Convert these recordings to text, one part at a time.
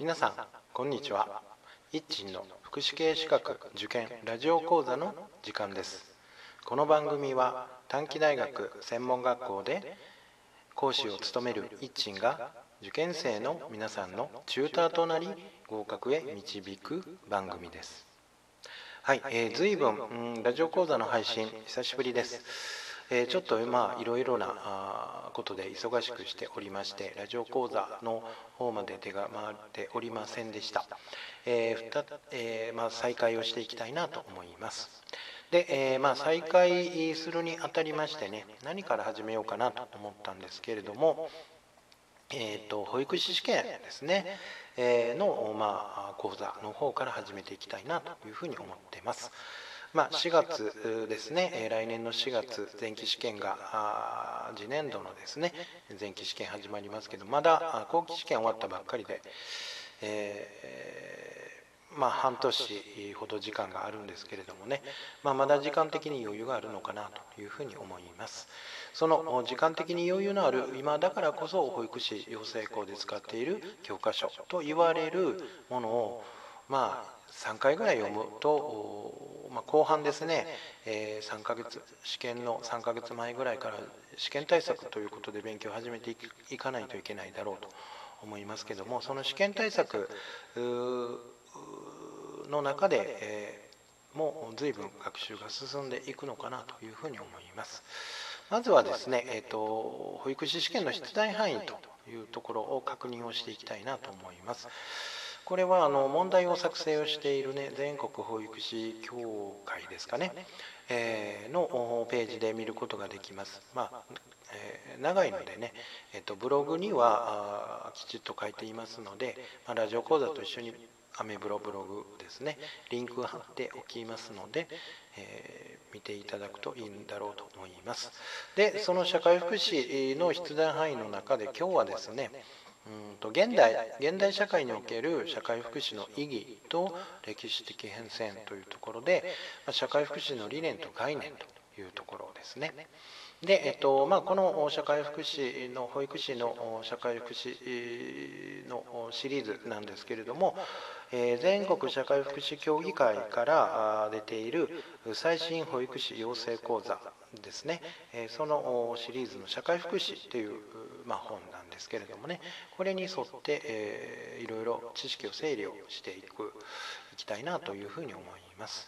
皆さんこんにちは。一鎮の福祉系資格受験ラジオ講座の時間です。この番組は短期大学専門学校で講師を務める一鎮が受験生の皆さんのチューターとなり合格へ導く番組です。はい、えー、随分、うん、ラジオ講座の配信久しぶりです。え、ちょっとまあいろいろなことで忙しくしておりましてラジオ講座の方まで手が回っておりませんでした、えーえー、まあ、再開をしていきたいなと思います。で、えー、まあ、再開するにあたりましてね何から始めようかなと思ったんですけれどもえーと、保育士試験ですね、えー、の、まあ、講座の方から始めていきたいなというふうに思っています。まあ、4月ですね、来年の4月、前期試験が、次年度のですね、前期試験始まりますけど、まだ後期試験終わったばっかりで、えー、まあ、半年ほど時間があるんですけれどもね、まあ、まだ時間的に余裕があるのかなというふうに思います。その時間的に余裕のある今だからこそ保育士養成校で使っている教科書と言われるものをまあ3回ぐらい読むと、まあ、後半ですね、えー、3ヶ月試験の3ヶ月前ぐらいから試験対策ということで勉強を始めていかないといけないだろうと思いますけどもその試験対策の中で、えー、もう随分学習が進んでいくのかなというふうに思います。まずはですね、えーと、保育士試験の出題範囲というところを確認をしていきたいなと思います。これはあの問題を作成をしている、ね、全国保育士協会ですかね、えー、のページで見ることができます。まあえー、長いのでね、えーと、ブログにはきちっと書いていますので、まあ、ラジオ講座と一緒にアメブロブログですねリンクを貼っておきますので、えー、見ていただくといいんだろうと思いますでその社会福祉の出題範囲の中で今日はですねうんと現代現代社会における社会福祉の意義と歴史的変遷というところで社会福祉の理念と概念というところですね。で、えっとまあ、この社会福祉の保育士の社会福祉のシリーズなんですけれども、えー、全国社会福祉協議会から出ている最新保育士養成講座ですね、え、そのシリーズの社会福祉という、まあ、本なんですけれどもねこれに沿って、えー、いろいろ知識を整理をしていくいきたいなというふうに思います。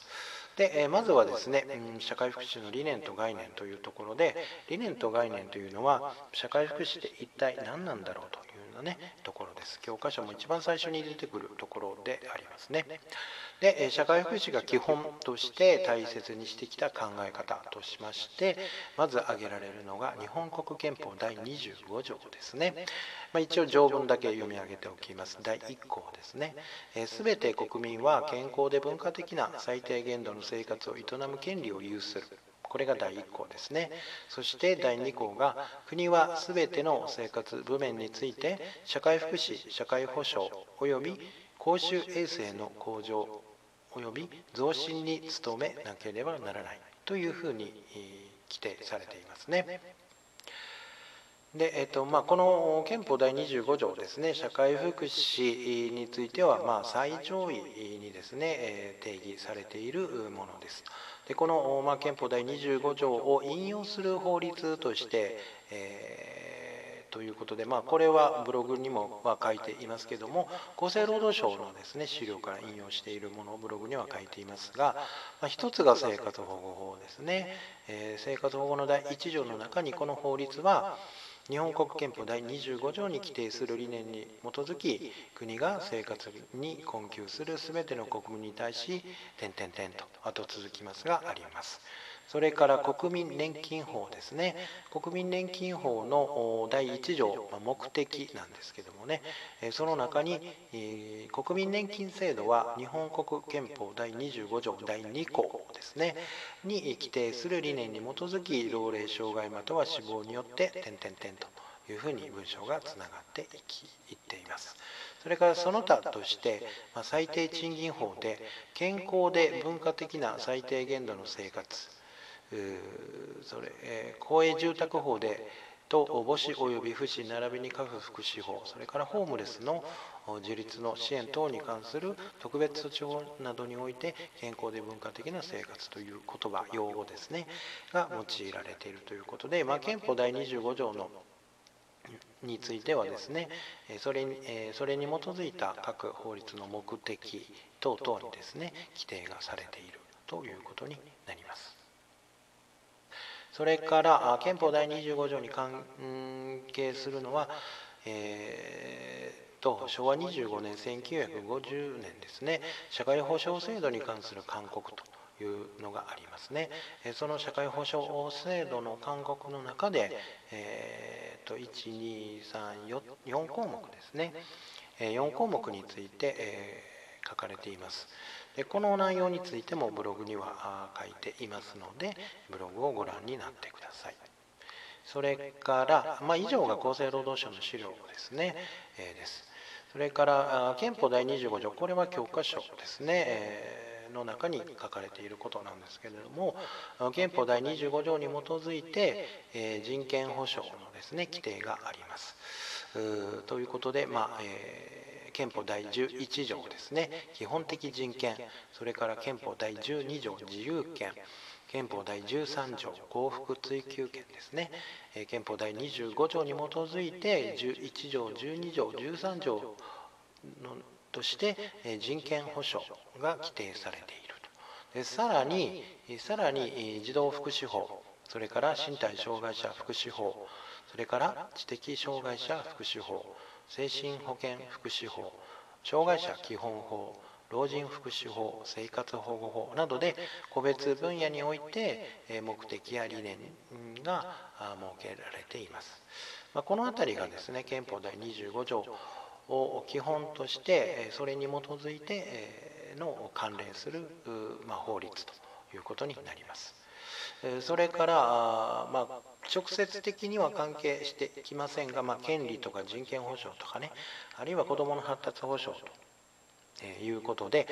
で、えまずはですね、社会福祉の理念と概念というところで理念と概念というのは社会福祉って一体何なんだろうとなねところです。教科書も一番最初に出てくるところでありますね。で社会福祉が基本として大切にしてきた考え方としましてまず挙げられるのが日本国憲法第25条ですね、まあ、一応条文だけ読み上げておきます。第1項ですね。すべて国民は健康で文化的な最低限度の生活を営む権利を有する。これが第1項ですねそして第2項が国はすべての生活部面について社会福祉社会保障及び公衆衛生の向上及び増進に努めなければならないというふうに規定されていますね。でえっとまあ、この憲法第25条ですね社会福祉については、まあ、最上位にですね定義されているものです。でこの、まあ、憲法第25条を引用する法律として、えーということで、まあ、これはブログにも書いていますけれども厚生労働省のですね資料から引用しているものをブログには書いていますが、まあ、一つが生活保護法ですね、えー、生活保護の第1条の中にこの法律は日本国憲法第25条に規定する理念に基づき国が生活に困窮する全ての国民に対し点々点と後続きますがあります。それから国民年金法ですね。国民年金法の第1条、ま目的なんですけどもね。その中に国民年金制度は日本国憲法第25条第2項ですね。に規定する理念に基づき老齢障害または死亡によって点々点というふうに文章がつながっていきいっています。それからその他として、ま最低賃金法で健康で文化的な最低限度の生活それ、え公営住宅法でと母子及び父子並びに各福祉法それからホームレスの自立の支援等に関する特別措置法などにおいて健康で文化的な生活という言葉用語ですねが用いられているということで、まあ、憲法第25条のについてはですねそれにそれに基づいた各法律の目的等々にですね規定がされているということになります。それから憲法第25条に関係するのは、えー、と昭和25年1950年ですね社会保障制度に関する勧告というのがありますね。その社会保障制度の勧告の中で、えー、と1234項目ですね4項目について、えー、書かれています。この内容についてもブログには書いていますのでブログをご覧になってください。それから、まあ、以上が厚生労働省の資料ですね、えー、です。それから憲法第25条これは教科書ですね、えーの中に書かれていることなんですけれども憲法第25条に基づいて、え人権保障のですね規定があります。ということで、まあえー、憲法第11条ですね。基本的人権。それから憲法第12条自由権。憲法第13条幸福追求権ですね。憲法第25条に基づいて11条12条13条のとして人権保障が規定されていると。でさらにさらに児童福祉法。それから身体障害者福祉法。それから知的障害者福祉法。精神保健福祉法障害者基本法老人福祉法生活保護法などで個別分野において目的や理念が設けられています。この辺りがですね憲法第25条を基本としてそれに基づいての関連する、法律ということになります。それから、まあ、直接的には関係してきませんが、まあ、権利とか人権保障とかねあるいは子どもの発達保障ということで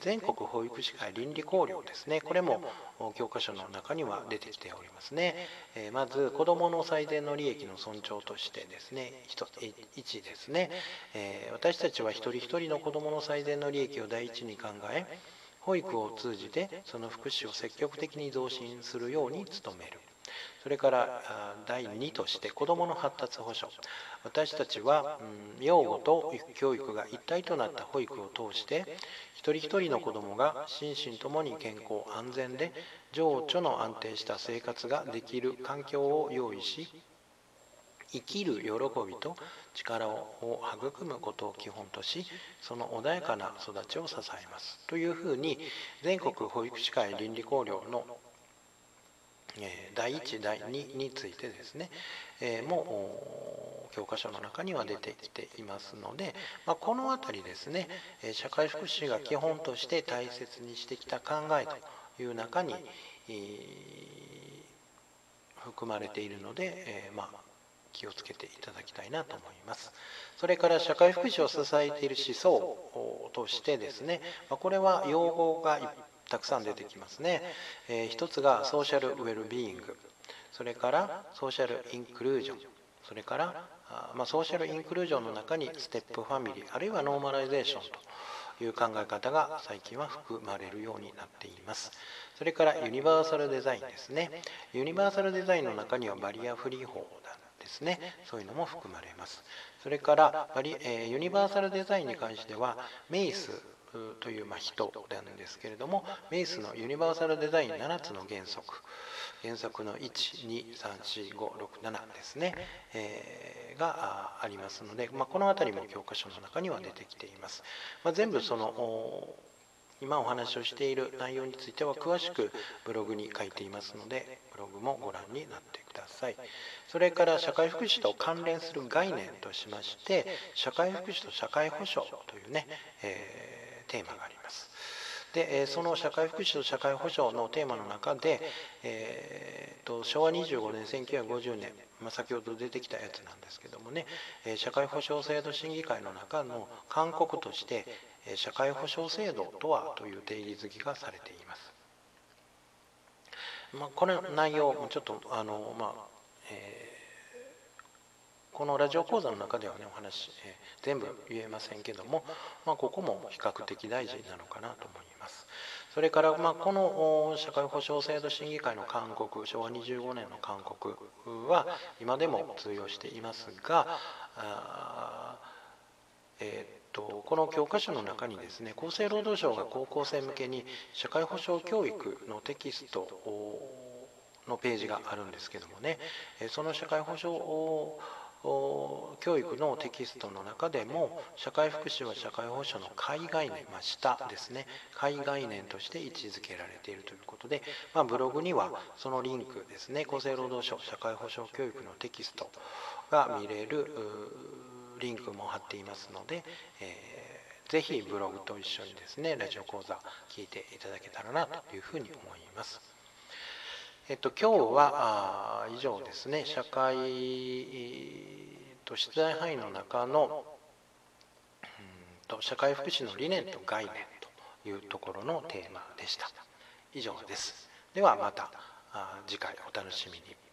全国保育士会倫理考慮ですね。これも教科書の中には出てきておりますね。まず子どもの最善の利益の尊重としてですね1ですね。私たちは一人一人の子どもの最善の利益を第一に考え保育を通じてその福祉を積極的に増進するように努める。それから第2として子どもの発達保障。私たちは、うん、養護と教育が一体となった保育を通して一人一人の子どもが心身ともに健康安全で情緒の安定した生活ができる環境を用意し生きる喜びと力を育むことを基本としその穏やかな育ちを支えます。というふうに全国保育士会倫理考慮の第1第2についてですねもう教科書の中には出てきていますので、ま、この辺りですね社会福祉が基本として大切にしてきた考えという中に含まれているのでえ、まあ、気をつけていただきたいなと思います。それから社会福祉を支えている思想としてですね、これは用語がたくさん出てきますね、えー、一つがソーシャルウェルビーイング。それからソーシャルインクルージョン。それからあ、まあ、ソーシャルインクルージョンの中にステップファミリーあるいはノーマライゼーションという考え方が最近は含まれるようになっています。それからユニバーサルデザインですね。ユニバーサルデザインの中にはバリアフリー法ですね。そういうのも含まれます。それからバリ、えー、ユニバーサルデザインに関してはメイスというま人なんですけれどもメイスのユニバーサルデザイン7つの原則。原則の1234567ですね、えー、がありますので、まあ、この辺りも教科書の中には出てきています、まあ、全部その今お話をしている内容については詳しくブログに書いていますのでブログもご覧になってくださいそれから社会福祉と関連する概念としまして社会福祉と社会保障というね、えーテーマがあります。でその社会福祉と社会保障のテーマの中で、えーと、昭和25年1950年、まあ、先ほど出てきたやつなんですけどもね社会保障制度審議会の中の勧告として社会保障制度とはという定義づけがされています。まあ、この内容もちょっとあの、まあえこのラジオ講座の中ではねお話、えー、全部言えませんけども、まあ、ここも比較的大事なのかなと思います。それから、まあ、この社会保障制度審議会の勧告昭和25年の勧告は今でも通用していますがえー、とこの教科書の中にですね厚生労働省が高校生向けに社会保障教育のテキストのページがあるんですけどもねその社会保障教育のテキストの中でも社会福祉は社会保障の海概念、まあ、下ですね海概念として位置づけられているということで、まあ、ブログにはそのリンクですね厚生労働省社会保障教育のテキストが見れるリンクも貼っていますので、えー、ぜひブログと一緒にですねラジオ講座聞いていただけたらなというふうに思います。えっと、今日は以上ですね。社会と出題範囲の中のと社会福祉の理念と概念というところのテーマでした。以上です。ではまた次回お楽しみに。